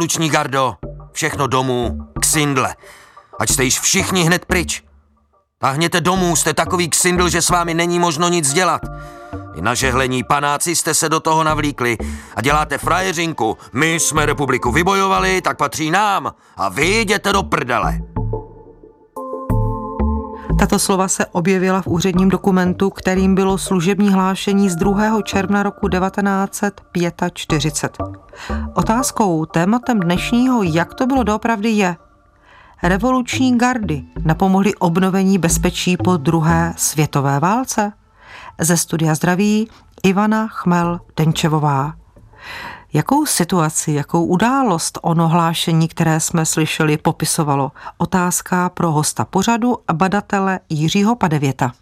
revoluční gardo, všechno domů, k sindle. Ať jste již všichni hned pryč. Tahněte domů, jste takový ksindl, že s vámi není možno nic dělat. I na žehlení panáci jste se do toho navlíkli a děláte frajeřinku. My jsme republiku vybojovali, tak patří nám a vy jděte do prdele. Tato slova se objevila v úředním dokumentu, kterým bylo služební hlášení z 2. června roku 1945. Otázkou, tématem dnešního, jak to bylo doopravdy, je, revoluční gardy napomohly obnovení bezpečí po druhé světové válce? Ze studia zdraví Ivana Chmel-Denčevová. Jakou situaci, jakou událost ono hlášení, které jsme slyšeli, popisovalo? Otázka pro hosta pořadu a badatele Jiřího Padevěta.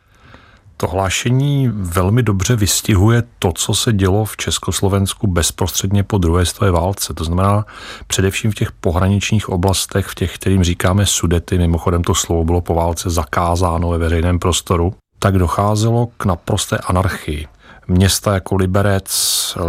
To hlášení velmi dobře vystihuje to, co se dělo v Československu bezprostředně po druhé světové válce. To znamená především v těch pohraničních oblastech, v těch, kterým říkáme sudety, mimochodem to slovo bylo po válce zakázáno ve veřejném prostoru, tak docházelo k naprosté anarchii. Města jako Liberec,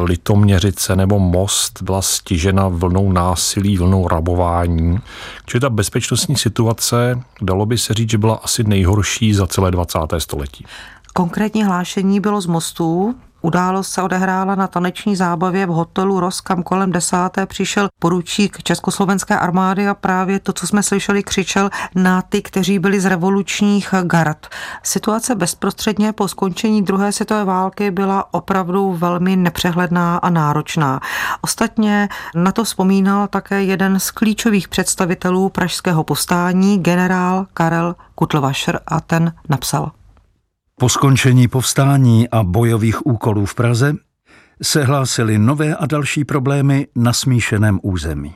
Litoměřice nebo Most byla stižena vlnou násilí, vlnou rabování. Čili ta bezpečnostní situace, dalo by se říct, že byla asi nejhorší za celé 20. století. Konkrétní hlášení bylo z mostů, Událost se odehrála na taneční zábavě v hotelu Ros, kam kolem desáté přišel poručík Československé armády a právě to, co jsme slyšeli, křičel na ty, kteří byli z revolučních gard. Situace bezprostředně po skončení druhé světové války byla opravdu velmi nepřehledná a náročná. Ostatně na to vzpomínal také jeden z klíčových představitelů pražského povstání, generál Karel Kutlvašer a ten napsal. Po skončení povstání a bojových úkolů v Praze se hlásily nové a další problémy na smíšeném území.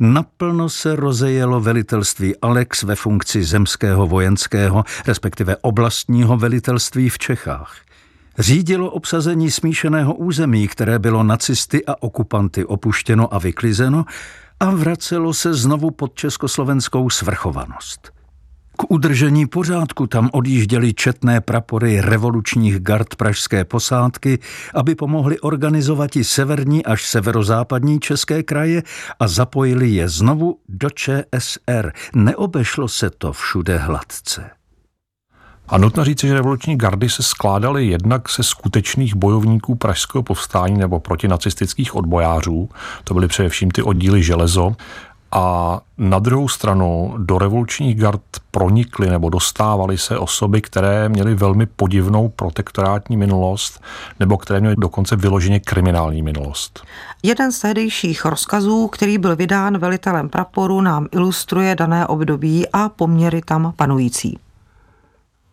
Naplno se rozejelo velitelství Alex ve funkci zemského vojenského, respektive oblastního velitelství v Čechách. Řídilo obsazení smíšeného území, které bylo nacisty a okupanty opuštěno a vyklizeno a vracelo se znovu pod československou svrchovanost – k udržení pořádku tam odjížděly četné prapory revolučních gard pražské posádky, aby pomohli organizovat i severní až severozápadní české kraje a zapojili je znovu do ČSR. Neobešlo se to všude hladce. A nutno říci, že revoluční gardy se skládaly jednak se skutečných bojovníků pražského povstání nebo protinacistických odbojářů. To byly především ty oddíly železo, a na druhou stranu do revolučních gard pronikly nebo dostávaly se osoby, které měly velmi podivnou protektorátní minulost nebo které měly dokonce vyloženě kriminální minulost. Jeden z tehdejších rozkazů, který byl vydán velitelem praporu, nám ilustruje dané období a poměry tam panující.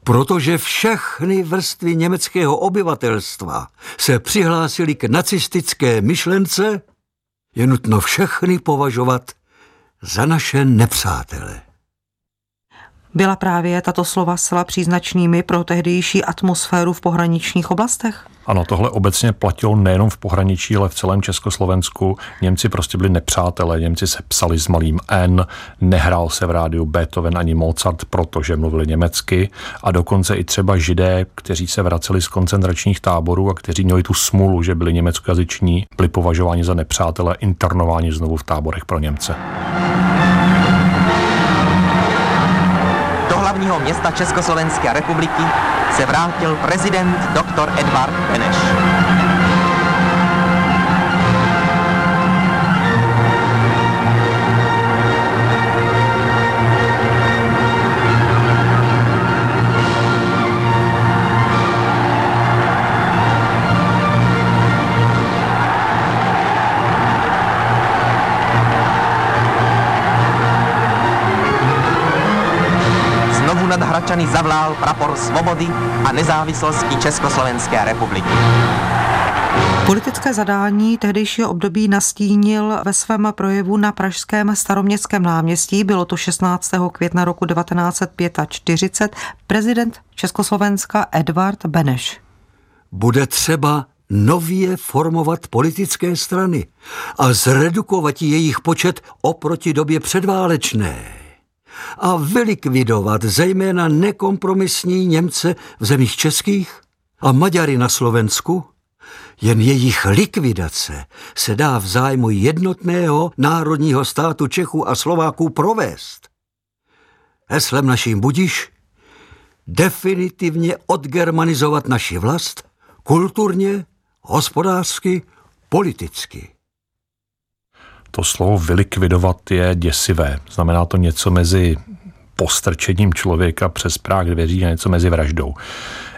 Protože všechny vrstvy německého obyvatelstva se přihlásili k nacistické myšlence, je nutno všechny považovat za naše nepřátele. Byla právě tato slova zcela příznačnými pro tehdejší atmosféru v pohraničních oblastech? Ano, tohle obecně platilo nejenom v pohraničí, ale v celém Československu. Němci prostě byli nepřátelé, Němci se psali s malým N, nehrál se v rádiu Beethoven ani Mozart, protože mluvili německy a dokonce i třeba židé, kteří se vraceli z koncentračních táborů a kteří měli tu smůlu, že byli německojazyční, byli považováni za nepřátelé, internováni znovu v táborech pro Němce. Hlavního města Československé republiky se vrátil prezident dr. Edvard Beneš. Hračany zavlál prapor svobody a nezávislosti Československé republiky. Politické zadání tehdejšího období nastínil ve svém projevu na Pražském staroměstském náměstí, bylo to 16. května roku 1945, prezident Československa Edvard Beneš. Bude třeba nově formovat politické strany a zredukovat jejich počet oproti době předválečné a vylikvidovat zejména nekompromisní Němce v zemích českých a Maďary na Slovensku Jen jejich likvidace se dá v zájmu jednotného národního státu Čechů a Slováků provést. Heslem naším budiš definitivně odgermanizovat naši vlast kulturně, hospodářsky, politicky. To slovo vylikvidovat je děsivé. Znamená to něco mezi postrčením člověka přes práh dveří a něco mezi vraždou.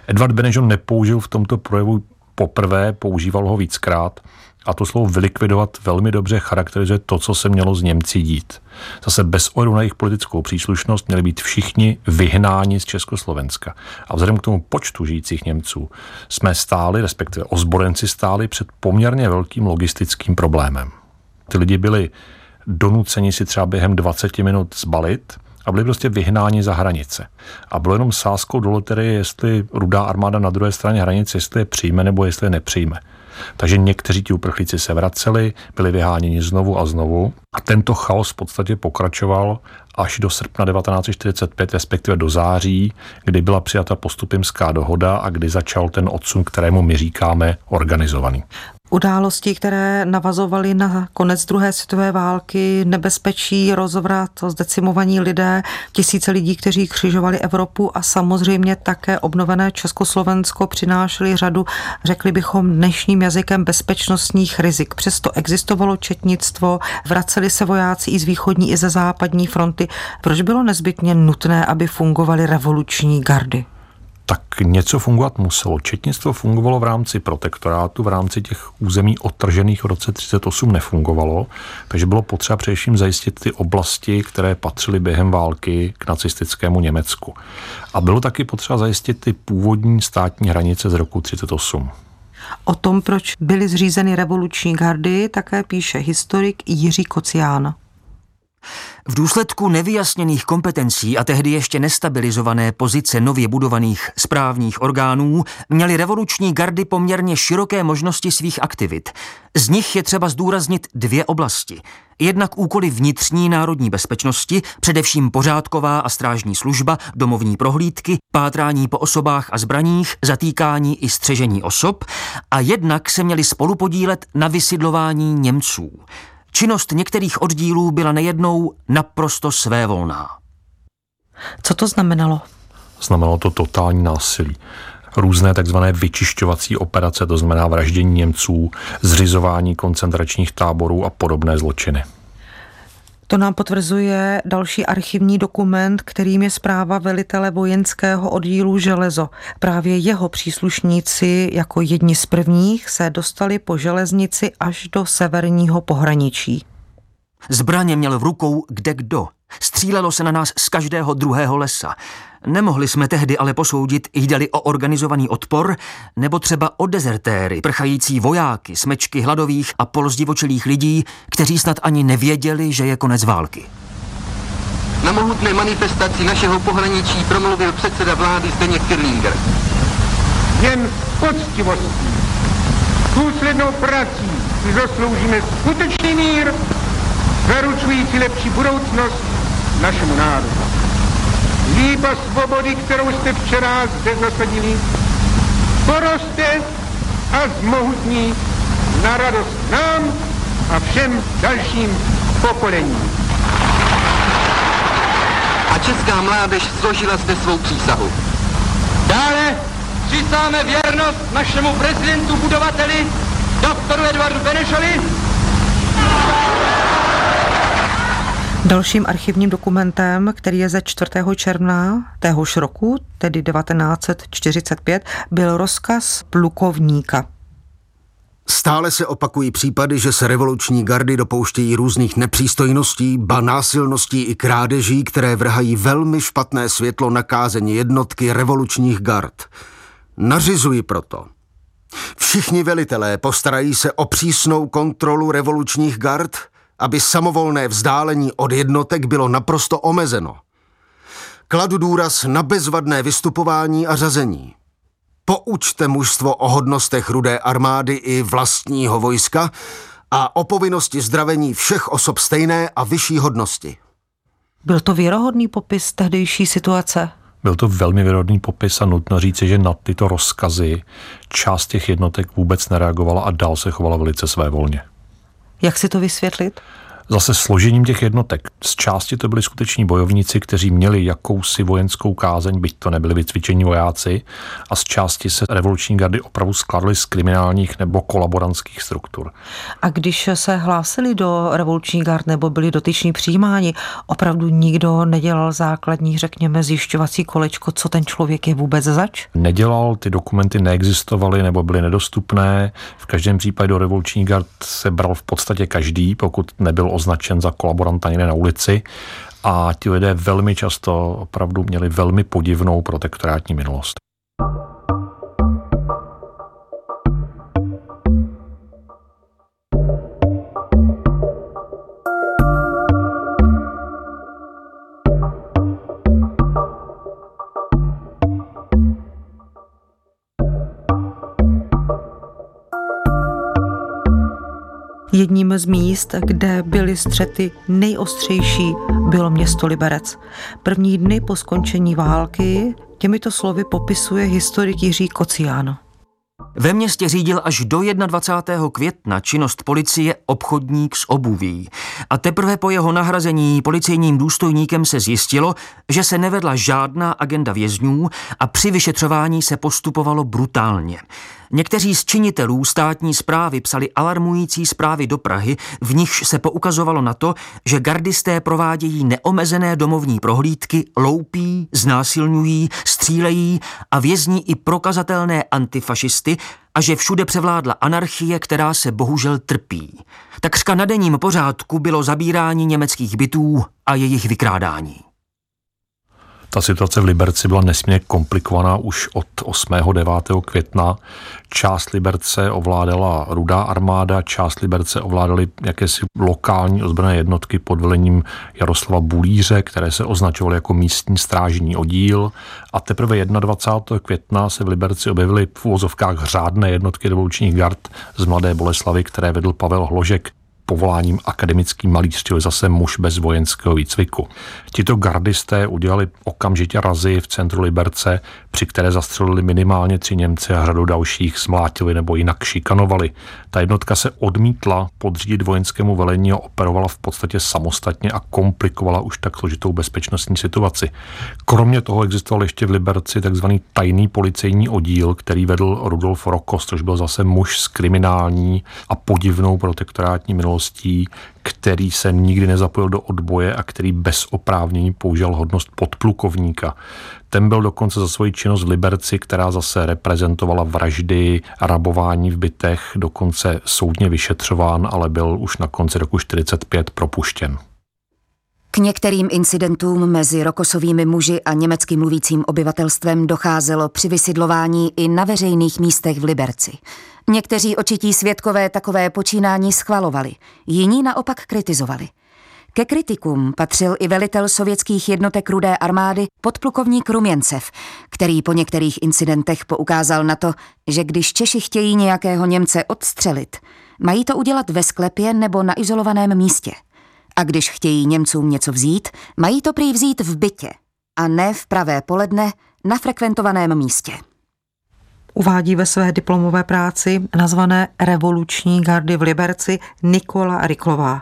Edward Benežon nepoužil v tomto projevu poprvé, používal ho víckrát a to slovo vylikvidovat velmi dobře charakterizuje to, co se mělo z Němci dít. Zase bez ohledu na jejich politickou příslušnost měli být všichni vyhnáni z Československa. A vzhledem k tomu počtu žijících Němců jsme stáli, respektive ozborenci stáli před poměrně velkým logistickým problémem. Ty lidi byli donuceni si třeba během 20 minut zbalit, a byli prostě vyhnáni za hranice. A bylo jenom sázkou do loterie, jestli rudá armáda na druhé straně hranice, jestli je přijme nebo jestli je nepřijme. Takže někteří ti uprchlíci se vraceli, byli vyháněni znovu a znovu a tento chaos v podstatě pokračoval až do srpna 1945, respektive do září, kdy byla přijata postupimská dohoda a kdy začal ten odsun, kterému my říkáme organizovaný. Události, které navazovaly na konec druhé světové války, nebezpečí, rozvrat, zdecimovaní lidé, tisíce lidí, kteří křižovali Evropu a samozřejmě také obnovené Československo přinášeli řadu, řekli bychom dnešním jazykem, bezpečnostních rizik. Přesto existovalo četnictvo, vraceli se vojáci i z východní, i ze západní fronty. Proč bylo nezbytně nutné, aby fungovaly revoluční gardy? Tak něco fungovat muselo. Četnictvo fungovalo v rámci protektorátu, v rámci těch území otržených v roce 38 nefungovalo, takže bylo potřeba především zajistit ty oblasti, které patřily během války k nacistickému Německu. A bylo taky potřeba zajistit ty původní státní hranice z roku 38. O tom, proč byly zřízeny revoluční gardy, také píše historik Jiří Kocián. V důsledku nevyjasněných kompetencí a tehdy ještě nestabilizované pozice nově budovaných správních orgánů měly revoluční gardy poměrně široké možnosti svých aktivit. Z nich je třeba zdůraznit dvě oblasti. Jednak úkoly vnitřní národní bezpečnosti, především pořádková a strážní služba, domovní prohlídky, pátrání po osobách a zbraních, zatýkání i střežení osob, a jednak se měli spolupodílet na vysidlování Němců. Činnost některých oddílů byla nejednou naprosto svévolná. Co to znamenalo? Znamenalo to totální násilí různé takzvané vyčišťovací operace, to znamená vraždění Němců, zřizování koncentračních táborů a podobné zločiny. To nám potvrzuje další archivní dokument, kterým je zpráva velitele vojenského oddílu Železo. Právě jeho příslušníci jako jedni z prvních se dostali po železnici až do severního pohraničí. Zbraně měl v rukou kde kdo. Střílelo se na nás z každého druhého lesa. Nemohli jsme tehdy ale posoudit, jde o organizovaný odpor, nebo třeba o dezertéry, prchající vojáky, smečky hladových a polozdivočilých lidí, kteří snad ani nevěděli, že je konec války. Na mohutné manifestaci našeho pohraničí promluvil předseda vlády Zdeněk Kirlinger. Jen poctivostí, důslednou prací si zasloužíme skutečný mír, zaručující lepší budoucnost našemu národu. Líba svobody, kterou jste včera zde zasadili, poroste a zmohutní na radost nám a všem dalším pokolením. A česká mládež složila zde svou přísahu. Dále přísáme věrnost našemu prezidentu budovateli, doktoru Edvardu Benešovi, Dalším archivním dokumentem, který je ze 4. června téhož roku, tedy 1945, byl rozkaz plukovníka. Stále se opakují případy, že se revoluční gardy dopouštějí různých nepřístojností, ba násilností i krádeží, které vrhají velmi špatné světlo na kázení jednotky revolučních gard. Nařizuji proto. Všichni velitelé postarají se o přísnou kontrolu revolučních gard – aby samovolné vzdálení od jednotek bylo naprosto omezeno. Kladu důraz na bezvadné vystupování a řazení. Poučte mužstvo o hodnostech rudé armády i vlastního vojska a o povinnosti zdravení všech osob stejné a vyšší hodnosti. Byl to věrohodný popis tehdejší situace? Byl to velmi věrodný popis a nutno říci, že na tyto rozkazy část těch jednotek vůbec nereagovala a dál se chovala velice svévolně. Jak si to vysvětlit? Zase složením těch jednotek. Z části to byli skuteční bojovníci, kteří měli jakousi vojenskou kázeň, byť to nebyli vycvičení vojáci, a z části se revoluční gardy opravdu skladly z kriminálních nebo kolaborantských struktur. A když se hlásili do revoluční gard nebo byli dotyční přijímáni, opravdu nikdo nedělal základní, řekněme, zjišťovací kolečko, co ten člověk je vůbec zač? Nedělal, ty dokumenty neexistovaly nebo byly nedostupné. V každém případě do revoluční gard se bral v podstatě každý, pokud nebyl označen za kolaboranta někde na ulici a ti lidé velmi často opravdu měli velmi podivnou protektorátní minulost. Jedním z míst, kde byly střety nejostřejší, bylo město Liberec. První dny po skončení války těmito slovy popisuje historik Jiří Kociáno. Ve městě řídil až do 21. května činnost policie obchodník s obuví. A teprve po jeho nahrazení policejním důstojníkem se zjistilo, že se nevedla žádná agenda vězňů a při vyšetřování se postupovalo brutálně. Někteří z činitelů státní zprávy psali alarmující zprávy do Prahy, v nichž se poukazovalo na to, že gardisté provádějí neomezené domovní prohlídky, loupí, znásilňují, střílejí a vězní i prokazatelné antifašisty a že všude převládla anarchie, která se bohužel trpí. Takřka na denním pořádku bylo zabírání německých bytů a jejich vykrádání. Ta situace v Liberci byla nesmírně komplikovaná už od 8. 9. května. Část Liberce ovládala rudá armáda, část Liberce ovládaly jakési lokální ozbrojené jednotky pod velením Jaroslava Bulíře, které se označovaly jako místní strážní oddíl. A teprve 21. května se v Liberci objevily v úvozovkách řádné jednotky revolučních gard z Mladé Boleslavy, které vedl Pavel Hložek povoláním akademický malíř, čili zase muž bez vojenského výcviku. Tito gardisté udělali okamžitě razy v centru Liberce, při které zastřelili minimálně tři Němce a řadu dalších zmlátili nebo jinak šikanovali. Ta jednotka se odmítla podřídit vojenskému velení a operovala v podstatě samostatně a komplikovala už tak složitou bezpečnostní situaci. Kromě toho existoval ještě v Liberci takzvaný tajný policejní oddíl, který vedl Rudolf Rokos, což byl zase muž s kriminální a podivnou protektorátní minulostí, který se nikdy nezapojil do odboje a který bez oprávnění použil hodnost podplukovníka. Ten byl dokonce za svoji činnost v Liberci, která zase reprezentovala vraždy rabování v bytech, dokonce soudně vyšetřován, ale byl už na konci roku 45 propuštěn. K některým incidentům mezi rokosovými muži a německy mluvícím obyvatelstvem docházelo při vysidlování i na veřejných místech v Liberci. Někteří očití svědkové takové počínání schvalovali, jiní naopak kritizovali. Ke kritikům patřil i velitel sovětských jednotek rudé armády podplukovník Ruměncev, který po některých incidentech poukázal na to, že když Češi chtějí nějakého Němce odstřelit, mají to udělat ve sklepě nebo na izolovaném místě. A když chtějí Němcům něco vzít, mají to prý vzít v bytě a ne v pravé poledne na frekventovaném místě uvádí ve své diplomové práci nazvané Revoluční gardy v Liberci Nikola Riklová.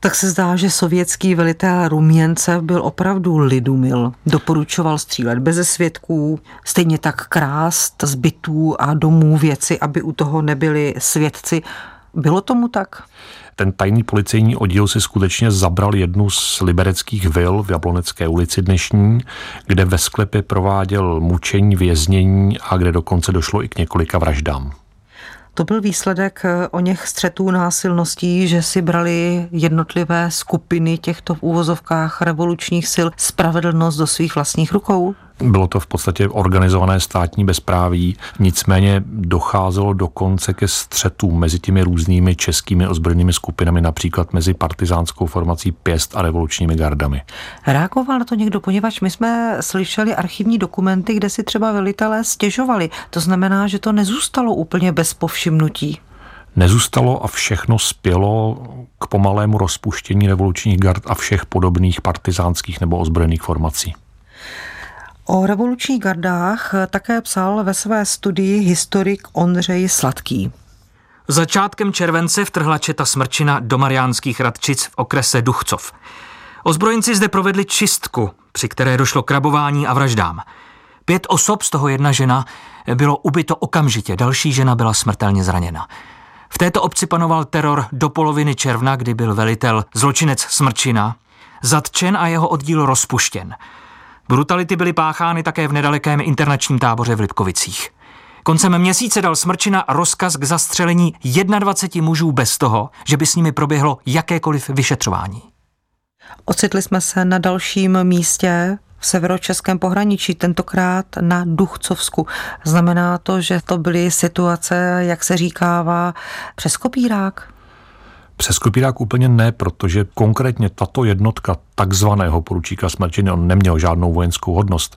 Tak se zdá, že sovětský velitel Ruměnce byl opravdu lidumil. Doporučoval střílet beze svědků, stejně tak krást z bytů a domů věci, aby u toho nebyli svědci. Bylo tomu tak? Ten tajný policejní oddíl si skutečně zabral jednu z libereckých vil v Jablonecké ulici dnešní, kde ve sklepě prováděl mučení, věznění a kde dokonce došlo i k několika vraždám. To byl výsledek eh, o něch střetů násilností, že si brali jednotlivé skupiny těchto v úvozovkách revolučních sil spravedlnost do svých vlastních rukou? Bylo to v podstatě organizované státní bezpráví, nicméně docházelo dokonce ke střetům mezi těmi různými českými ozbrojenými skupinami, například mezi partizánskou formací Pěst a revolučními gardami. Reagoval na to někdo, poněvadž my jsme slyšeli archivní dokumenty, kde si třeba velitelé stěžovali. To znamená, že to nezůstalo úplně bez povšimnutí nezůstalo a všechno spělo k pomalému rozpuštění revolučních gard a všech podobných partizánských nebo ozbrojených formací. O revolučních gardách také psal ve své studii historik Ondřej Sladký. Začátkem července vtrhla četa Smrčina do Mariánských Radčic v okrese Duchcov. Ozbrojenci zde provedli čistku, při které došlo k rabování a vraždám. Pět osob, z toho jedna žena, bylo ubyto okamžitě, další žena byla smrtelně zraněna. V této obci panoval teror do poloviny června, kdy byl velitel zločinec Smrčina, zatčen a jeho oddíl rozpuštěn. Brutality byly páchány také v nedalekém internačním táboře v Lipkovicích. Koncem měsíce dal Smrčina rozkaz k zastřelení 21 mužů bez toho, že by s nimi proběhlo jakékoliv vyšetřování. Ocitli jsme se na dalším místě v severočeském pohraničí, tentokrát na Duchcovsku. Znamená to, že to byly situace, jak se říkává, přes kopírák? Přes kopírák úplně ne, protože konkrétně tato jednotka takzvaného poručíka Smrčiny, on neměl žádnou vojenskou hodnost,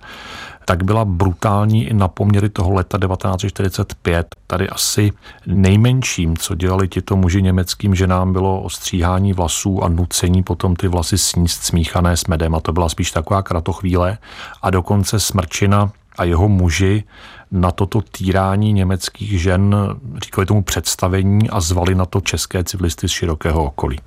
tak byla brutální i na poměry toho leta 1945. Tady asi nejmenším, co dělali tito muži německým ženám, bylo ostříhání vlasů a nucení potom ty vlasy sníst smíchané s medem. A to byla spíš taková kratochvíle. A dokonce Smrčina a jeho muži na toto týrání německých žen říkali tomu představení a zvali na to české civilisty z širokého okolí.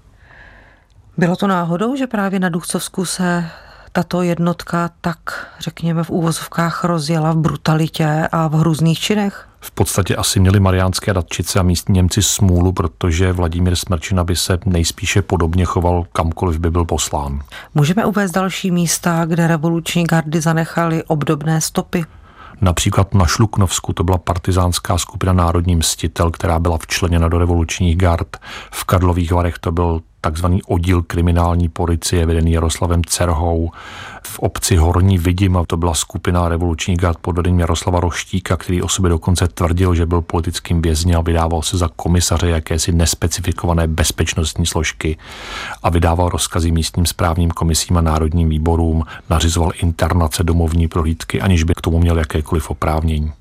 Bylo to náhodou, že právě na Duchcovsku se tato jednotka tak, řekněme, v úvozovkách rozjela v brutalitě a v hrůzných činech? V podstatě asi měli mariánské radčice a místní Němci smůlu, protože Vladimír Smrčina by se nejspíše podobně choval kamkoliv by byl poslán. Můžeme uvést další místa, kde revoluční gardy zanechaly obdobné stopy? Například na Šluknovsku to byla partizánská skupina Národní mstitel, která byla včleněna do revolučních gard. V Karlových Varech to byl takzvaný oddíl kriminální policie vedený Jaroslavem Cerhou. V obci Horní Vidima to byla skupina revolučních gard pod vedením Jaroslava Roštíka, který o sobě dokonce tvrdil, že byl politickým vězněm a vydával se za komisaře jakési nespecifikované bezpečnostní složky a vydával rozkazy místním správním komisím a národním výborům, nařizoval internace domovní prohlídky, aniž by k tomu měl jakékoliv oprávnění.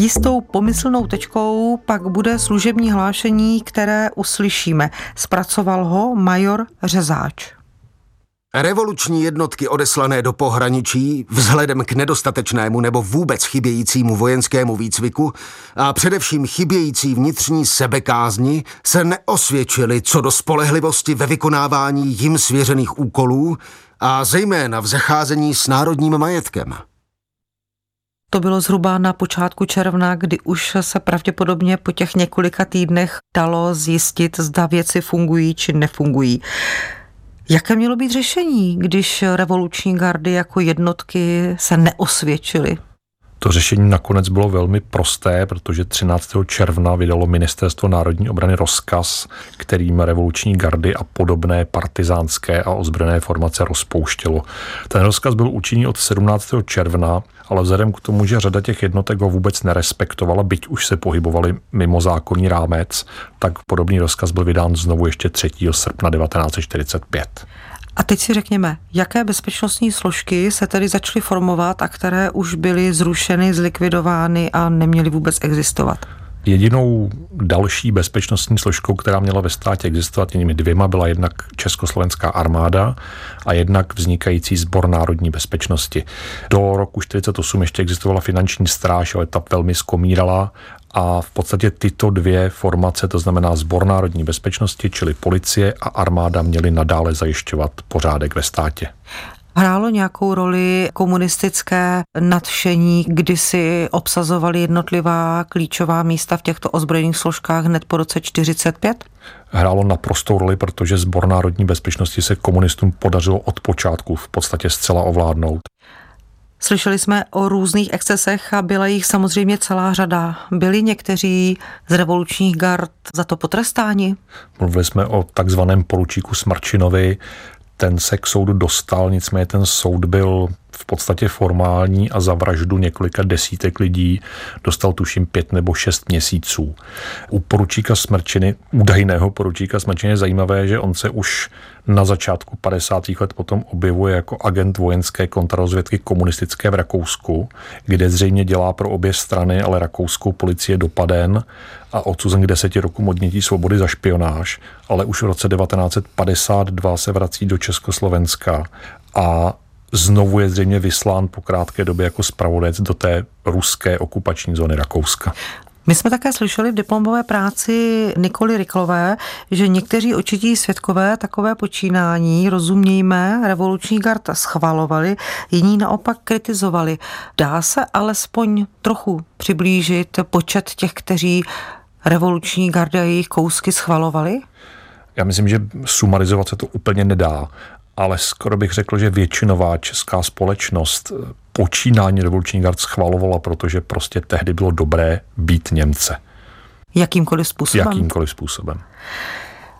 Jistou pomyslnou tečkou pak bude služební hlášení, které uslyšíme. Zpracoval ho major Řezáč. Revoluční jednotky odeslané do pohraničí vzhledem k nedostatečnému nebo vůbec chybějícímu vojenskému výcviku a především chybějící vnitřní sebekázni se neosvědčily co do spolehlivosti ve vykonávání jim svěřených úkolů a zejména v zacházení s národním majetkem. To bylo zhruba na počátku června, kdy už se pravděpodobně po těch několika týdnech dalo zjistit, zda věci fungují či nefungují. Jaké mělo být řešení, když revoluční gardy jako jednotky se neosvědčily? To řešení nakonec bylo velmi prosté, protože 13. června vydalo Ministerstvo národní obrany rozkaz, kterým revoluční gardy a podobné partizánské a ozbrojené formace rozpouštělo. Ten rozkaz byl účinný od 17. června, ale vzhledem k tomu, že řada těch jednotek ho vůbec nerespektovala, byť už se pohybovali mimo zákonný rámec, tak podobný rozkaz byl vydán znovu ještě 3. srpna 1945. A teď si řekněme, jaké bezpečnostní složky se tedy začaly formovat a které už byly zrušeny, zlikvidovány a neměly vůbec existovat? Jedinou další bezpečnostní složkou, která měla ve státě existovat, jinými dvěma, byla jednak Československá armáda a jednak vznikající sbor národní bezpečnosti. Do roku 1948 ještě existovala finanční stráž, ale ta velmi skomírala a v podstatě tyto dvě formace, to znamená Zbor národní bezpečnosti, čili policie a armáda, měly nadále zajišťovat pořádek ve státě. Hrálo nějakou roli komunistické nadšení, kdy si obsazovali jednotlivá klíčová místa v těchto ozbrojených složkách hned po roce 45? Hrálo naprostou roli, protože Zbor národní bezpečnosti se komunistům podařilo od počátku v podstatě zcela ovládnout. Slyšeli jsme o různých excesech a byla jich samozřejmě celá řada. Byli někteří z revolučních gard za to potrestáni? Mluvili jsme o takzvaném poručíku Smrčinovi, ten se k soudu dostal, nicméně ten soud byl v podstatě formální a za vraždu několika desítek lidí dostal tuším pět nebo šest měsíců. U poručíka Smrčiny, údajného poručíka Smrčiny je zajímavé, že on se už na začátku 50. let potom objevuje jako agent vojenské kontrarozvědky komunistické v Rakousku, kde zřejmě dělá pro obě strany, ale rakouskou policie dopaden a odsuzen k deseti rokům odnětí svobody za špionáž, ale už v roce 1952 se vrací do Československa a znovu je zřejmě vyslán po krátké době jako spravodajec do té ruské okupační zóny Rakouska. My jsme také slyšeli v diplomové práci Nikoli Riklové, že někteří očití svědkové takové počínání, rozumějme, revoluční gard schvalovali, jiní naopak kritizovali. Dá se alespoň trochu přiblížit počet těch, kteří revoluční garda jejich kousky schvalovali? Já myslím, že sumarizovat se to úplně nedá, ale skoro bych řekl, že většinová česká společnost počínání revoluční gard schvalovala, protože prostě tehdy bylo dobré být Němce. Jakýmkoliv způsobem? Jakýmkoliv způsobem.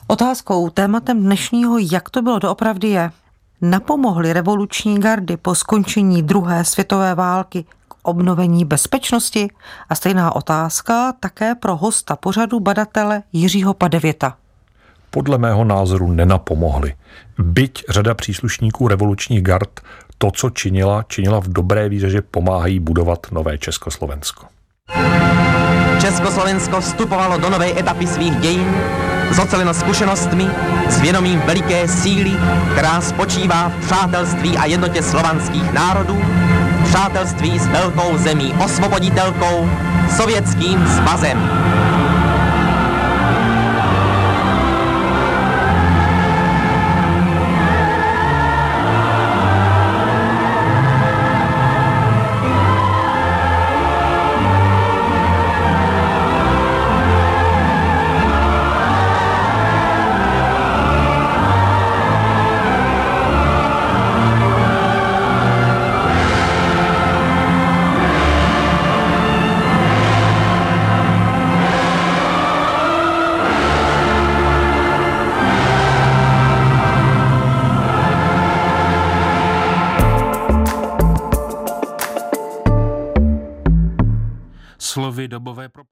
Otázkou, tématem dnešního, jak to bylo doopravdy je, napomohly revoluční gardy po skončení druhé světové války k obnovení bezpečnosti? A stejná otázka také pro hosta pořadu badatele Jiřího Padevěta. Podle mého názoru nenapomohly. Byť řada příslušníků revolučních gard to, co činila, činila v dobré víře, že pomáhají budovat nové Československo. Československo vstupovalo do nové etapy svých dějin, zoceleno zkušenostmi, s vědomím veliké síly, která spočívá v přátelství a jednotě slovanských národů, přátelství s velkou zemí osvoboditelkou, sovětským svazem.